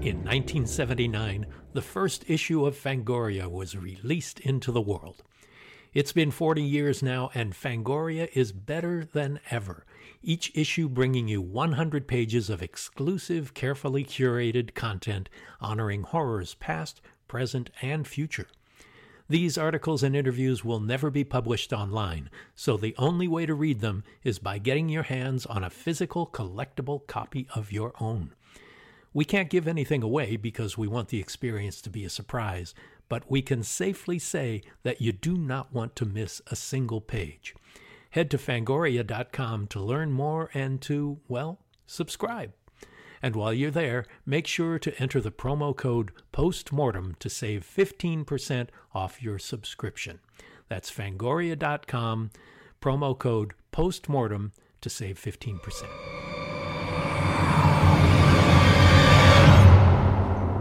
In 1979, the first issue of Fangoria was released into the world. It's been 40 years now, and Fangoria is better than ever. Each issue bringing you 100 pages of exclusive, carefully curated content honoring horrors past, present, and future. These articles and interviews will never be published online, so the only way to read them is by getting your hands on a physical, collectible copy of your own. We can't give anything away because we want the experience to be a surprise, but we can safely say that you do not want to miss a single page. Head to fangoria.com to learn more and to, well, subscribe. And while you're there, make sure to enter the promo code POSTMORTEM to save 15% off your subscription. That's fangoria.com, promo code POSTMORTEM to save 15%.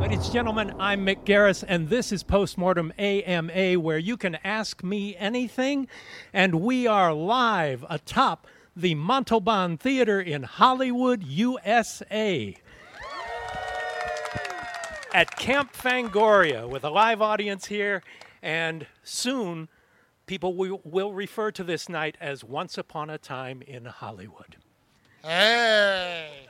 Ladies and gentlemen, I'm Mick Garris, and this is Postmortem AMA, where you can ask me anything. And we are live atop the Montalban Theater in Hollywood, USA. At Camp Fangoria, with a live audience here, and soon people will, will refer to this night as Once Upon a Time in Hollywood. Hey.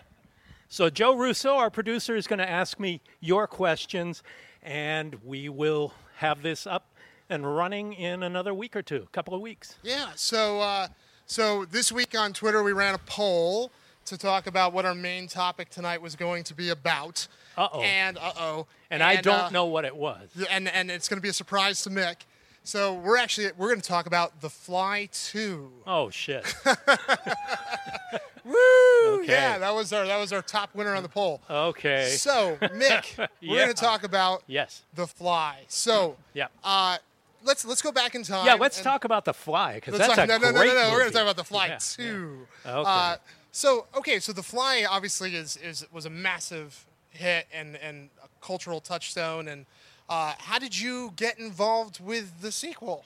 So, Joe Russo, our producer, is going to ask me your questions, and we will have this up and running in another week or two, a couple of weeks. Yeah. So, uh, so this week on Twitter, we ran a poll to talk about what our main topic tonight was going to be about. Uh-oh. And uh oh. And, I don't uh, know what it was. And and it's going to be a surprise to Mick. So we're actually we're going to talk about The Fly Two. Oh shit! Woo! Okay. Yeah, that was our that was our top winner on the poll. Okay. So Mick, we're Yeah. going to talk about yes. The Fly. So Yeah. uh, let's let's go back in time. Yeah. Let's talk about the fly because that's talk, a no, no, great no, no, no. We're going to talk about the Fly Yeah, Two. yeah. Okay. Uh, so okay, so the Fly obviously is is was a massive hit and and a cultural touchstone. And uh, how did you get involved with the sequel?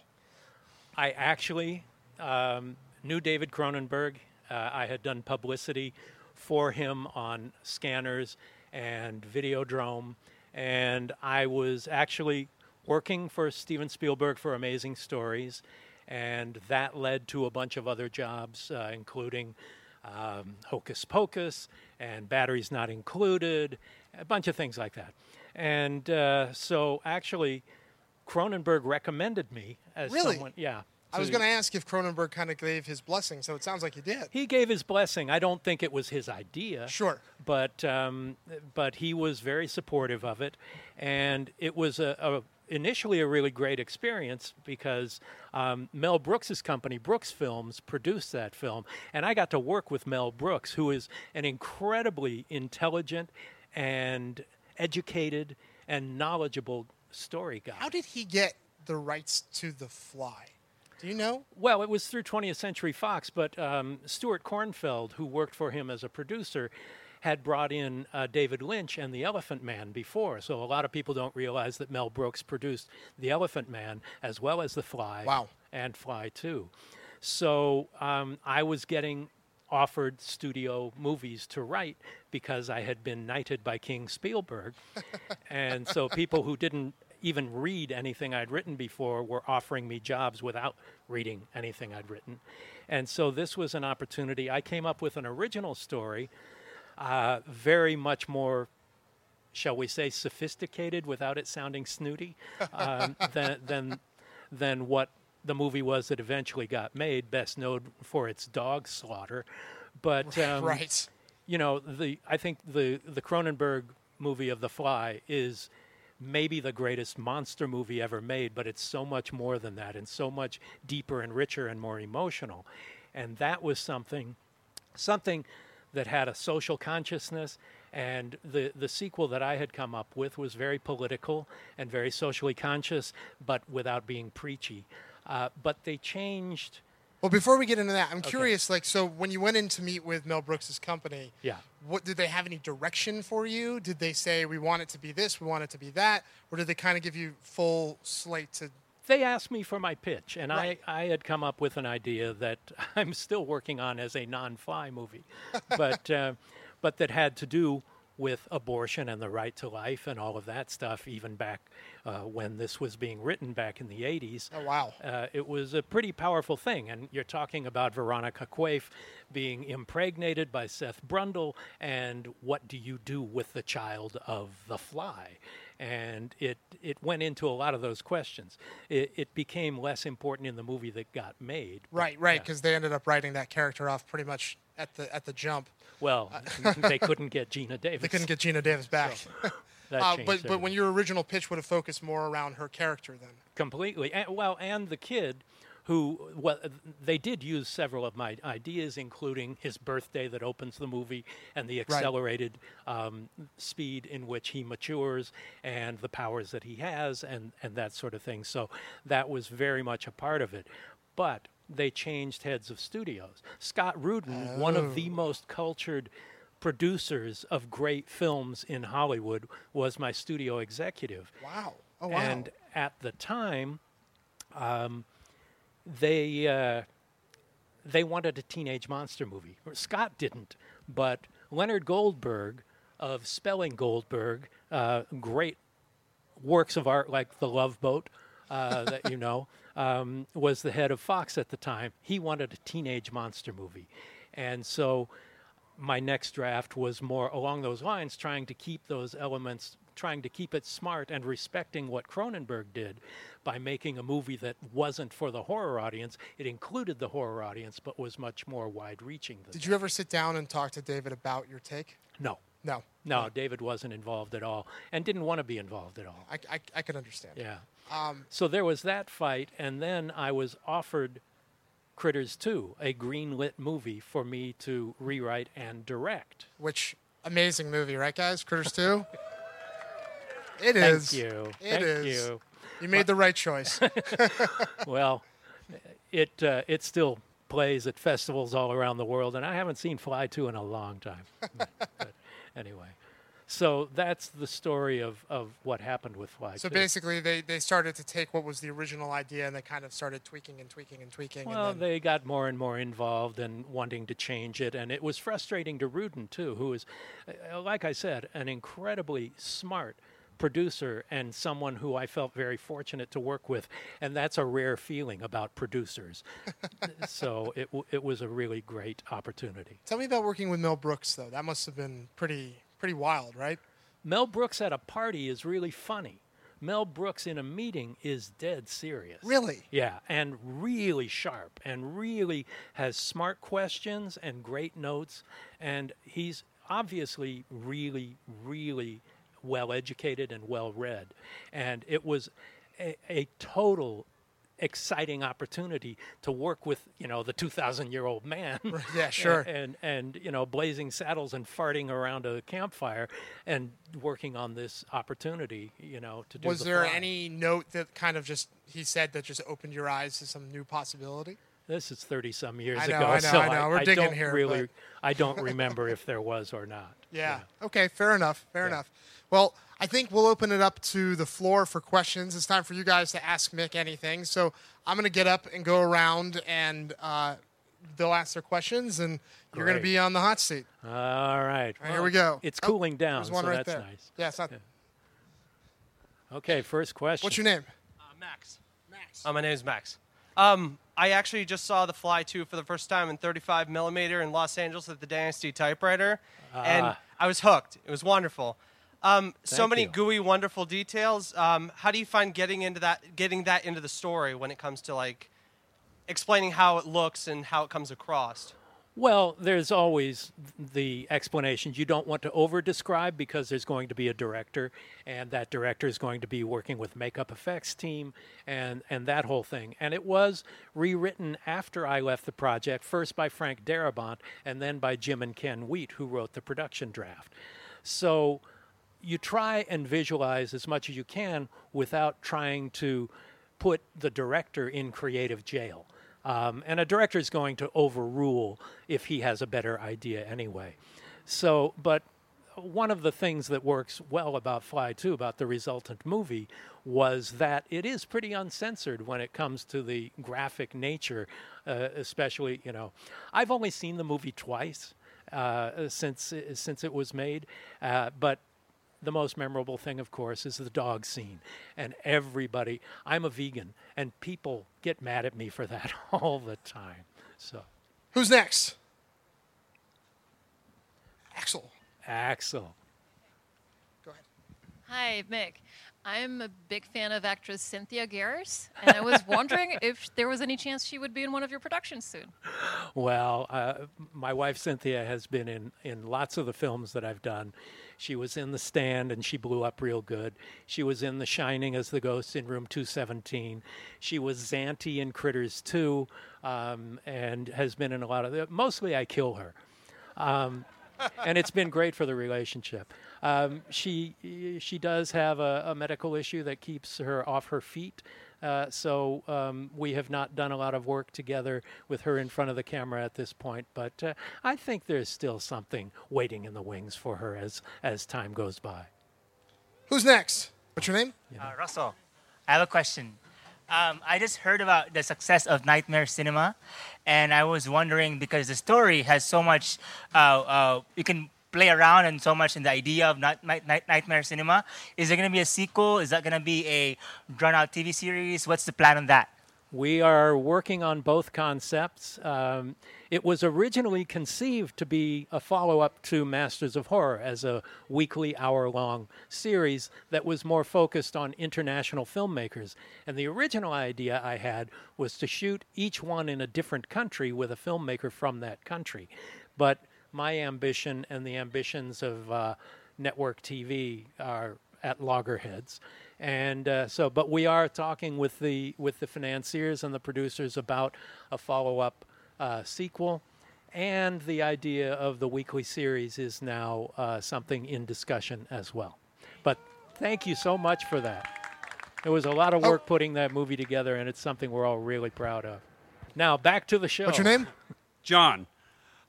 I actually um, knew David Cronenberg. Uh, I had done publicity for him on scanners and Videodrome, and I was actually working for Steven Spielberg for Amazing Stories, and that led to a bunch of other jobs, uh, including um, Hocus Pocus and Batteries Not Included, a bunch of things like that. And uh, so, actually, Cronenberg recommended me as Really? someone. Yeah. I was going to ask if Cronenberg kind of gave his blessing, so it sounds like he did. He gave his blessing. I don't think it was his idea. Sure. But um, but he was very supportive of it, and it was a, a initially a really great experience because um, Mel Brooks's company, Brooks Films, produced that film, and I got to work with Mel Brooks, who is an incredibly intelligent and educated and knowledgeable story guy. How did he get the rights to The Fly? Do you know? Well, it was through 20th Century Fox, but um, Stuart Cornfeld, who worked for him as a producer, had brought in uh, David Lynch and The Elephant Man before. So a lot of people don't realize that Mel Brooks produced The Elephant Man as well as The Fly. Wow. And Fly 2. So um, I was getting offered studio movies to write because I had been knighted by King Spielberg. and so people who didn't even read anything I'd written before were offering me jobs without reading anything I'd written. And so this was an opportunity. I came up with an original story, uh, very much more, shall we say, sophisticated without it sounding snooty um, than, than, than what the movie was that eventually got made, best known for its dog slaughter. But um, right. you know, the I think the the Cronenberg movie of The Fly is maybe the greatest monster movie ever made, but it's so much more than that and so much deeper and richer and more emotional. And that was something something that had a social consciousness and the, the sequel that I had come up with was very political and very socially conscious, but without being preachy. Uh, but they changed. Well, before we get into that, I'm curious. Like, so when you went in to meet with Mel Brooks's company, Yeah. what did they have any direction for you? Did they say we want it to be this, we want it to be that, or did they kind of give you full slate to? they asked me for my pitch, and Right. I, I had come up with an idea that I'm still working on as a non-fly movie, but uh, but that had to do with abortion and the right to life and all of that stuff, even back uh, when this was being written back in the 80s. Oh, wow. Uh, it was a pretty powerful thing. And you're talking about Veronica Quaife being impregnated by Seth Brundle, and what do you do with the child of the fly? And it, it went into a lot of those questions. It, it became less important in the movie that got made. but Right, right, yeah. because they ended up writing that character off pretty much at the at the jump. Well, they couldn't get Gina Davis. They couldn't get Geena Davis back. That uh, but but when your original pitch would have focused more around her character then. completely and, well and the kid who well they did use several of my ideas including his birthday that opens the movie and the accelerated um, speed in which he matures and the powers that he has and and that sort of thing so that was very much a part of it but they changed heads of studios scott rudin one of the most cultured producers of great films in hollywood was my studio executive Wow. Oh wow. and at the time, um, they uh, they wanted a teenage monster movie. Scott didn't, but Leonard Goldberg of Spelling Goldberg, uh, great works of art like The Love Boat, uh, that you know, um, was the head of Fox at the time. He wanted a teenage monster movie, and so my next draft was more along those lines, trying to keep those elements, trying to keep it smart and respecting what Cronenberg did by making a movie that wasn't for the horror audience. It included the horror audience, but was much more wide-reaching. Than Did you ever sit down and talk to David about your take? no, No. no, David wasn't involved at all, and didn't want to be involved at all. I, I, I could understand. Yeah. Um, So there was that fight, and then I was offered Critters 2, a green-lit movie for me to rewrite and direct. which amazing movie, right, guys? Critters 2? It Thank is. you. It Thank is. you. You made the right choice. Well, it uh, it still plays at festivals all around the world, and I haven't seen Fly 2 in a long time. but anyway, so that's the story of, of what happened with Fly so 2. basically, they, they started to take what was the original idea and they kind of started tweaking and tweaking and tweaking. Well, and then, they got more and more involved and wanting to change it, and it was frustrating to Rudin too, who is, uh, like I said, an incredibly smart producer and someone who I felt very fortunate to work with, and that's a rare feeling about producers. so it w- it was a really great opportunity. Tell me about working with Mel Brooks, though. That must have been pretty pretty wild, right? Mel Brooks at a party is really funny. Mel Brooks in a meeting is dead serious. Really? Yeah, and really sharp and really has smart questions and great notes. And he's obviously really, really well educated and well read. And it was a, a total exciting opportunity to work with you know the 2000 year old man Yeah, sure. and and you know blazing saddles and farting around a campfire and working on this opportunity you know to do Was the there fly. any note that kind of just he said that just opened your eyes to some new possibility? This is thirty some years I know, ago, I know, so I know. We're I digging don't here, really, but- I don't remember if there was or not. Yeah. Okay. Fair enough. Fair enough. Well, I think we'll open it up to the floor for questions. It's time for you guys to ask Mick anything. So I'm going to get up and go around, and uh, they'll ask their questions, and you're going to be on the hot seat. All right. All right, here we go. It's Oh, cooling down, one so right that's there. nice. Yeah. It's not. Okay, first question. What's your name? Uh, Max. Max. Uh, my name is Max. Um, I actually just saw The Fly 2 for the first time in 35 millimeter in Los Angeles at the Dynasty Typewriter, and Ah. I was hooked. It was wonderful. Um, so many you. gooey, wonderful details. Um, how do you find getting into that, getting that into the story when it comes to like explaining how it looks and how it comes across? Well, there's always the explanations. You don't want to over describe because there's going to be a director, and that director is going to be working with makeup effects team and, and that whole thing. And it was rewritten after I left the project, first by Frank Darabont and then by Jim and Ken Wheat, who wrote the production draft. So you try and visualize as much as you can without trying to put the director in creative jail. Um, and a director is going to overrule if he has a better idea anyway. So, but one of the things that works well about Fly 2, about the resultant movie, was that it is pretty uncensored when it comes to the graphic nature, uh, especially, you know. I've only seen the movie twice. uh, since since it was made. Uh, but the most memorable thing, of course, is the dog scene. And everybody, I'm a vegan, and people get mad at me for that all the time. So, Who's next? Axel. Axel. Go ahead. Hi, Mick. I'm a big fan of actress Cynthia Garris, and I was wondering if there was any chance she would be in one of your productions soon. Well, uh, my wife Cynthia has been in, in lots of the films that I've done. She was in The Stand and she blew up real good. She was in The Shining as the ghost in Room 217. She was Zante in Critters 2 um, and has been in a lot of the, mostly I kill her. Um, and it's been great for the relationship. Um, she she does have a, a, medical issue that keeps her off her feet, uh, so um, we have not done a lot of work together with her in front of the camera at this point. But uh, I think there's still something waiting in the wings for her as as time goes by. Who's next? What's your name? Uh, Russell. I have a question. Um, I just heard about the success of Nightmare Cinema, and I was wondering because the story has so much, uh, uh, you can play around and so much in the idea of night, night, Nightmare Cinema. Is there going to be a sequel? Is that going to be a drawn out TV series? What's the plan on that? We are working on both concepts. Um, it was originally conceived to be a follow up to Masters of Horror as a weekly hour long series that was more focused on international filmmakers. And the original idea I had was to shoot each one in a different country with a filmmaker from that country. But my ambition and the ambitions of uh, network TV are at loggerheads. And uh, so, but we are talking with the with the financiers and the producers about a follow up uh, sequel, and the idea of the weekly series is now uh, something in discussion as well. But thank you so much for that. It was a lot of oh. work oh. putting that movie together, and it's something we're all really proud of. Now back to the show. What's your name? John.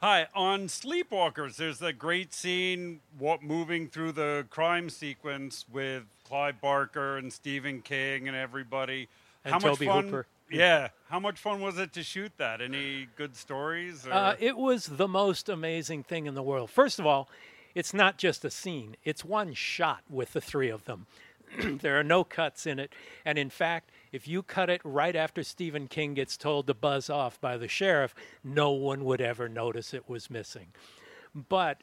Hi, on Sleepwalkers, there's a great scene what, moving through the crime sequence with Clive Barker and Stephen King and everybody. And How Tobe much fun? Hooper. Yeah. How much fun was it to shoot that? Any good stories? Uh, it was the most amazing thing in the world. First of all, it's not just a scene, it's one shot with the three of them. there are no cuts in it. And in fact, if you cut it right after Stephen King gets told to buzz off by the sheriff, no one would ever notice it was missing. But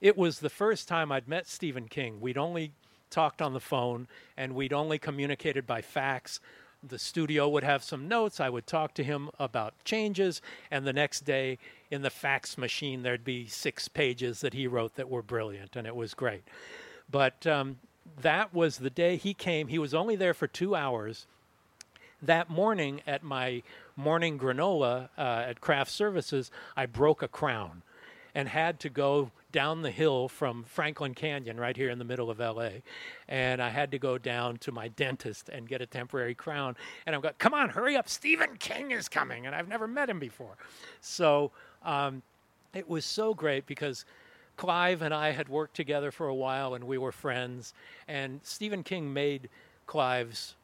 it was the first time I'd met Stephen King. We'd only talked on the phone and we'd only communicated by fax. The studio would have some notes. I would talk to him about changes, and the next day in the fax machine, there'd be six pages that he wrote that were brilliant, and it was great. But um, that was the day he came. He was only there for two hours that morning at my morning granola uh, at Craft Services, I broke a crown and had to go down the hill from Franklin Canyon, right here in the middle of LA. And I had to go down to my dentist and get a temporary crown. And I'm going, come on, hurry up. Stephen King is coming. And I've never met him before. So um, it was so great because Clive and I had worked together for a while and we were friends. And Stephen King made Clive's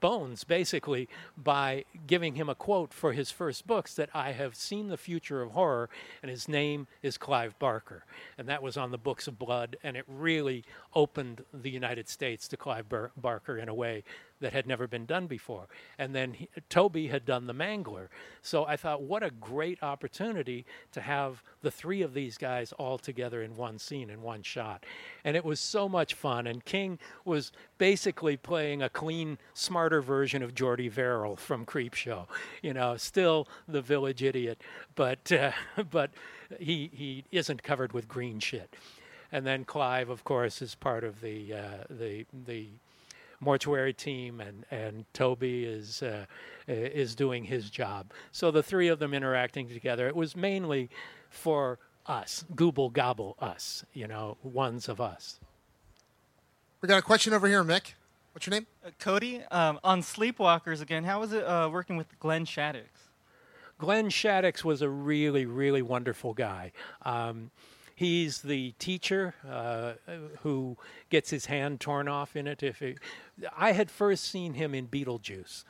bones basically by giving him a quote for his first books that I have seen the future of horror and his name is Clive Barker. And that was on the books of blood and it really opened the United States to Clive Bar- Barker in a way that had never been done before. And then he, Tobe had done The Mangler. So I thought, what a great opportunity to have the three of these guys all together in one scene, in one shot. And it was so much fun. And King was basically playing a clean, smarter version of Jordy Verrill from Creepshow. You know, still the village idiot, but, uh, but he, he isn't covered with green shit. And then Clive, of course, is part of the uh, the the mortuary team, and and Tobe is uh, is doing his job. So the three of them interacting together. It was mainly for us, gooble gobble us, you know, ones of us. We got a question over here, Mick. What's your name? Uh, Cody. Um, on Sleepwalkers again, how was it uh, working with Glenn Shadix? Glenn Shadix was a really, really wonderful guy. Um, He's the teacher uh, who gets his hand torn off in it. If it, I had first seen him in Beetlejuice,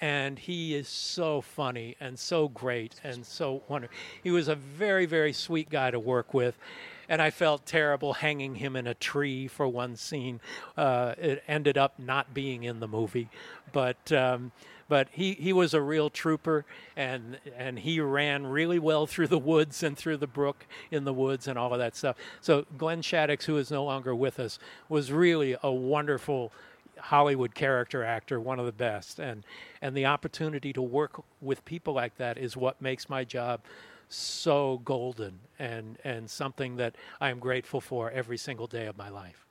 and he is so funny and so great and so wonderful. He was a very, very sweet guy to work with. And I felt terrible hanging him in a tree for one scene. Uh, it ended up not being in the movie, but um, but he, he was a real trooper, and and he ran really well through the woods and through the brook in the woods and all of that stuff. So Glenn Shadix, who is no longer with us, was really a wonderful Hollywood character actor, one of the best, and and the opportunity to work with people like that is what makes my job so golden and and something that I am grateful for every single day of my life.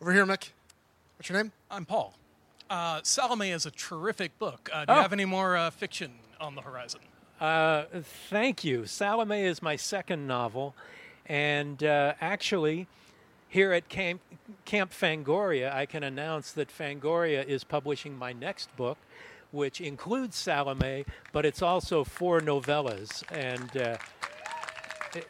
Over here, Mick. What's your name? I'm Paul. Uh, Salome is a terrific book. Uh, do Oh. you have any more uh, fiction on the horizon? Uh, thank you. Salome is my second novel, and uh, actually, here at Camp, Camp Fangoria, I can announce that Fangoria is publishing my next book, which includes Salome, but it's also four novellas. And uh,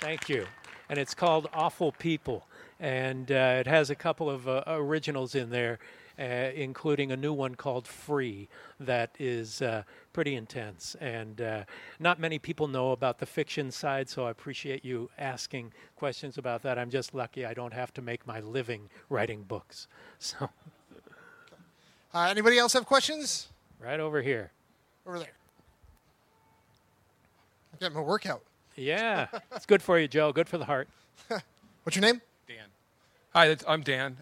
thank you. And it's called Awful People, and uh, it has a couple of uh, originals in there. Uh, including a new one called Free, that is uh, pretty intense. And uh, not many people know about the fiction side, so I appreciate you asking questions about that. I'm just lucky I don't have to make my living writing books. So, Uh, anybody else have questions? right over here. Over there. I'm getting my workout. Yeah, it's good for you, Joe. Good for the heart. What's your name? Dan. Hi, I'm Dan.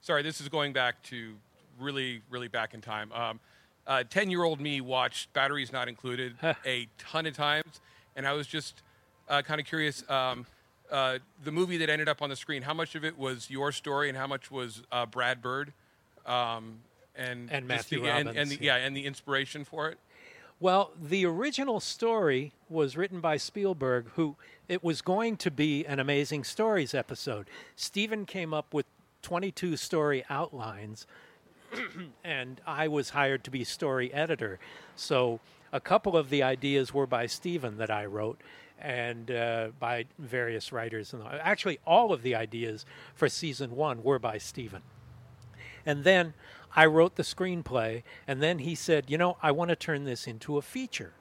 Sorry, this is going back to really, really back in time. Um, uh, Ten-year-old me watched Batteries Not Included a ton of times, and I was just uh, kind of curious. Um, uh, the movie that ended up on the screen, how much of it was your story, and how much was uh, Brad Bird, um, and And Matthew the, and, Robbins, and the, yeah. yeah, and the inspiration for it. Well, the original story was written by Spielberg, who it was going to be an Amazing Stories episode. Steven came up with 22 story outlines, and I was hired to be story editor. So a couple of the ideas were by Steven that I wrote. And uh, by various writers, and actually, all of the ideas for season one were by Steven. And then I wrote the screenplay, and then he said, You know, I want to turn this into a feature.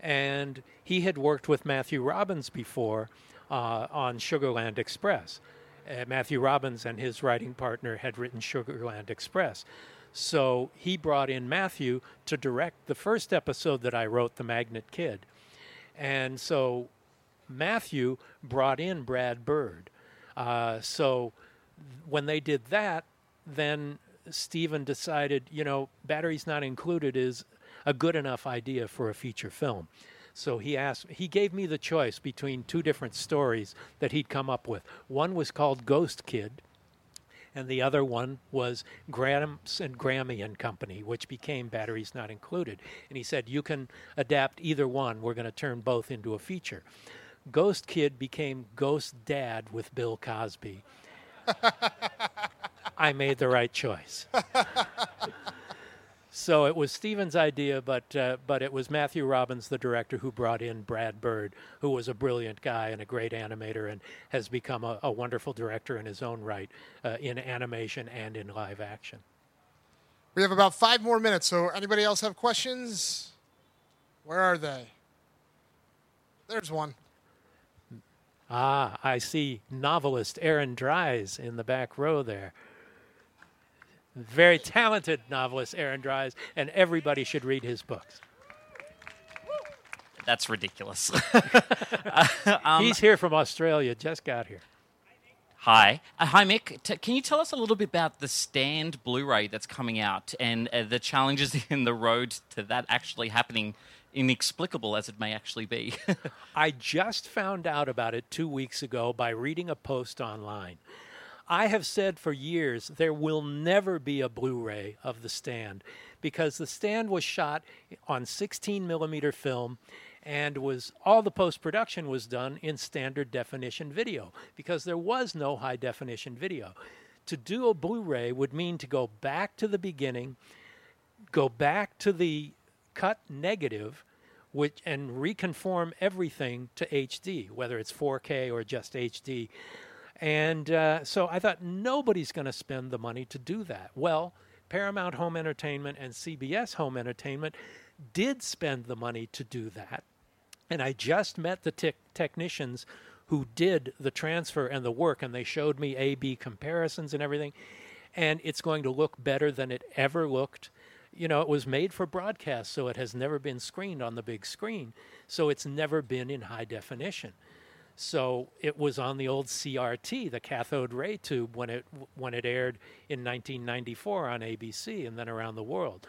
And he had worked with Matthew Robbins before uh, on Sugarland Express. Uh, Matthew Robbins and his writing partner had written Sugarland Express. So he brought in Matthew to direct the first episode that I wrote, The Magnet Kid. And so Matthew brought in Brad Bird. Uh, so when they did that, then Steven decided, you know, batteries not included is a good enough idea for a feature film. So he asked, he gave me the choice between two different stories that he'd come up with. One was called Ghost Kid, and the other one was Gramps and Grammy and Company, which became Batteries Not Included. And he said, You can adapt either one. We're going to turn both into a feature. Ghost Kid became Ghost Dad with Bill Cosby. I made the right choice. So it was Steven's idea, but uh, but it was Matthew Robbins, the director, who brought in Brad Bird, who was a brilliant guy and a great animator, and has become a, a wonderful director in his own right uh, in animation and in live action. We have about five more minutes, so anybody else have questions? Where are they? There's one. Ah, I see novelist Aaron Dries in the back row there. Very talented novelist Aaron Dries, and everybody should read his books. That's ridiculous. He's here from Australia, just got here. Hi. Uh, hi, Mick. T- can you tell us a little bit about the Stand Blu ray that's coming out and uh, the challenges in the road to that actually happening, inexplicable as it may actually be? I just found out about it two weeks ago by reading a post online. I have said for years there will never be a Blu ray of The Stand because The Stand was shot on 16 millimeter film and was all the post production was done in standard definition video because there was no high definition video. To do a Blu ray would mean to go back to the beginning, go back to the cut negative which and reconform everything to HD, whether it's 4K or just HD. And uh, so I thought nobody's going to spend the money to do that. Well, Paramount Home Entertainment and CBS Home Entertainment did spend the money to do that. And I just met the tech technicians who did the transfer and the work, and they showed me A B comparisons and everything. And it's going to look better than it ever looked. You know, it was made for broadcast, so it has never been screened on the big screen. So it's never been in high definition. So it was on the old CRT, the cathode ray tube, when it when it aired in 1994 on ABC and then around the world.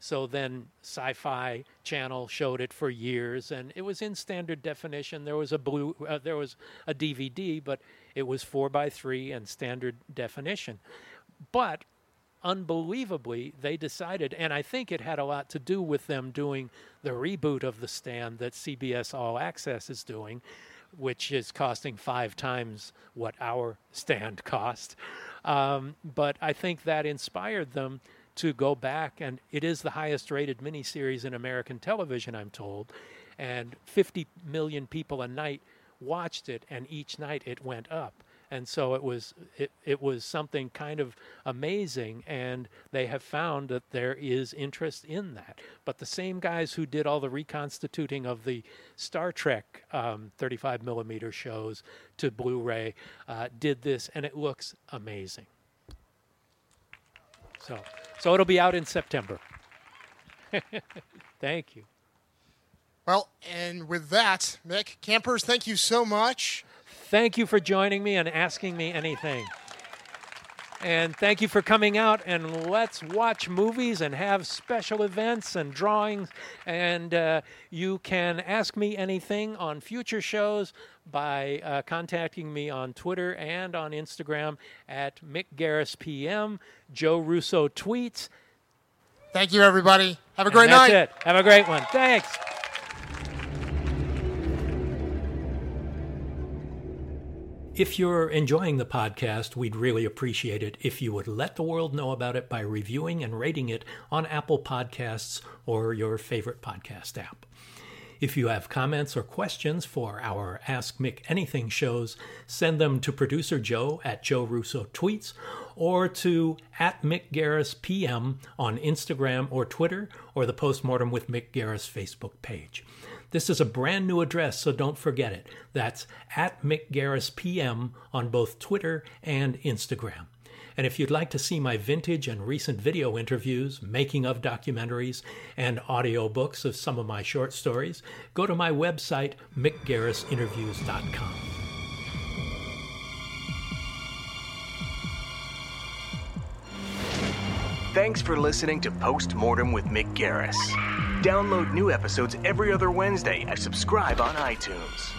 So then Sci-Fi Channel showed it for years, and it was in standard definition. There was a blue, uh, there was a DVD, but it was four by three and standard definition. But unbelievably, they decided, and I think it had a lot to do with them doing the reboot of the stand that CBS All Access is doing, which is costing five times what our stand cost. Um, but I think that inspired them to go back, and it is the highest rated miniseries in American television, I'm told. And 50 million people a night watched it, and each night it went up and so it was it, it was something kind of amazing and they have found that there is interest in that. But the same guys who did all the reconstituting of the star trek um, 35 millimeter shows to blu-ray uh, did this and it looks amazing. So so it'll be out in september. Thank you. Well and with that mick campers thank you so much Thank you for joining me and asking me anything. And thank you for coming out and let's watch movies and have special events and drawings. And uh, you can ask me anything on future shows by uh, contacting me on Twitter and on Instagram at Mick Garris PM. Joe Russo tweets. Thank you, everybody. Have a great night. That's it. Have a great one. Thanks. If you're enjoying the podcast, we'd really appreciate it if you would let the world know about it by reviewing and rating it on Apple Podcasts or your favorite podcast app. If you have comments or questions for our Ask Mick Anything shows, send them to producer Joe at Joe Russo Tweets or to at Mick Garris PM on Instagram or Twitter or the Postmortem with Mick Garris Facebook page. This is a brand new address, so don't forget it. That's at Mick Garris PM on both Twitter and Instagram. And if you'd like to see my vintage and recent video interviews, making of documentaries, and audiobooks of some of my short stories, go to my website, mickgarrisinterviews.com. Thanks for listening to Postmortem with Mick Garris. Download new episodes every other Wednesday and subscribe on iTunes.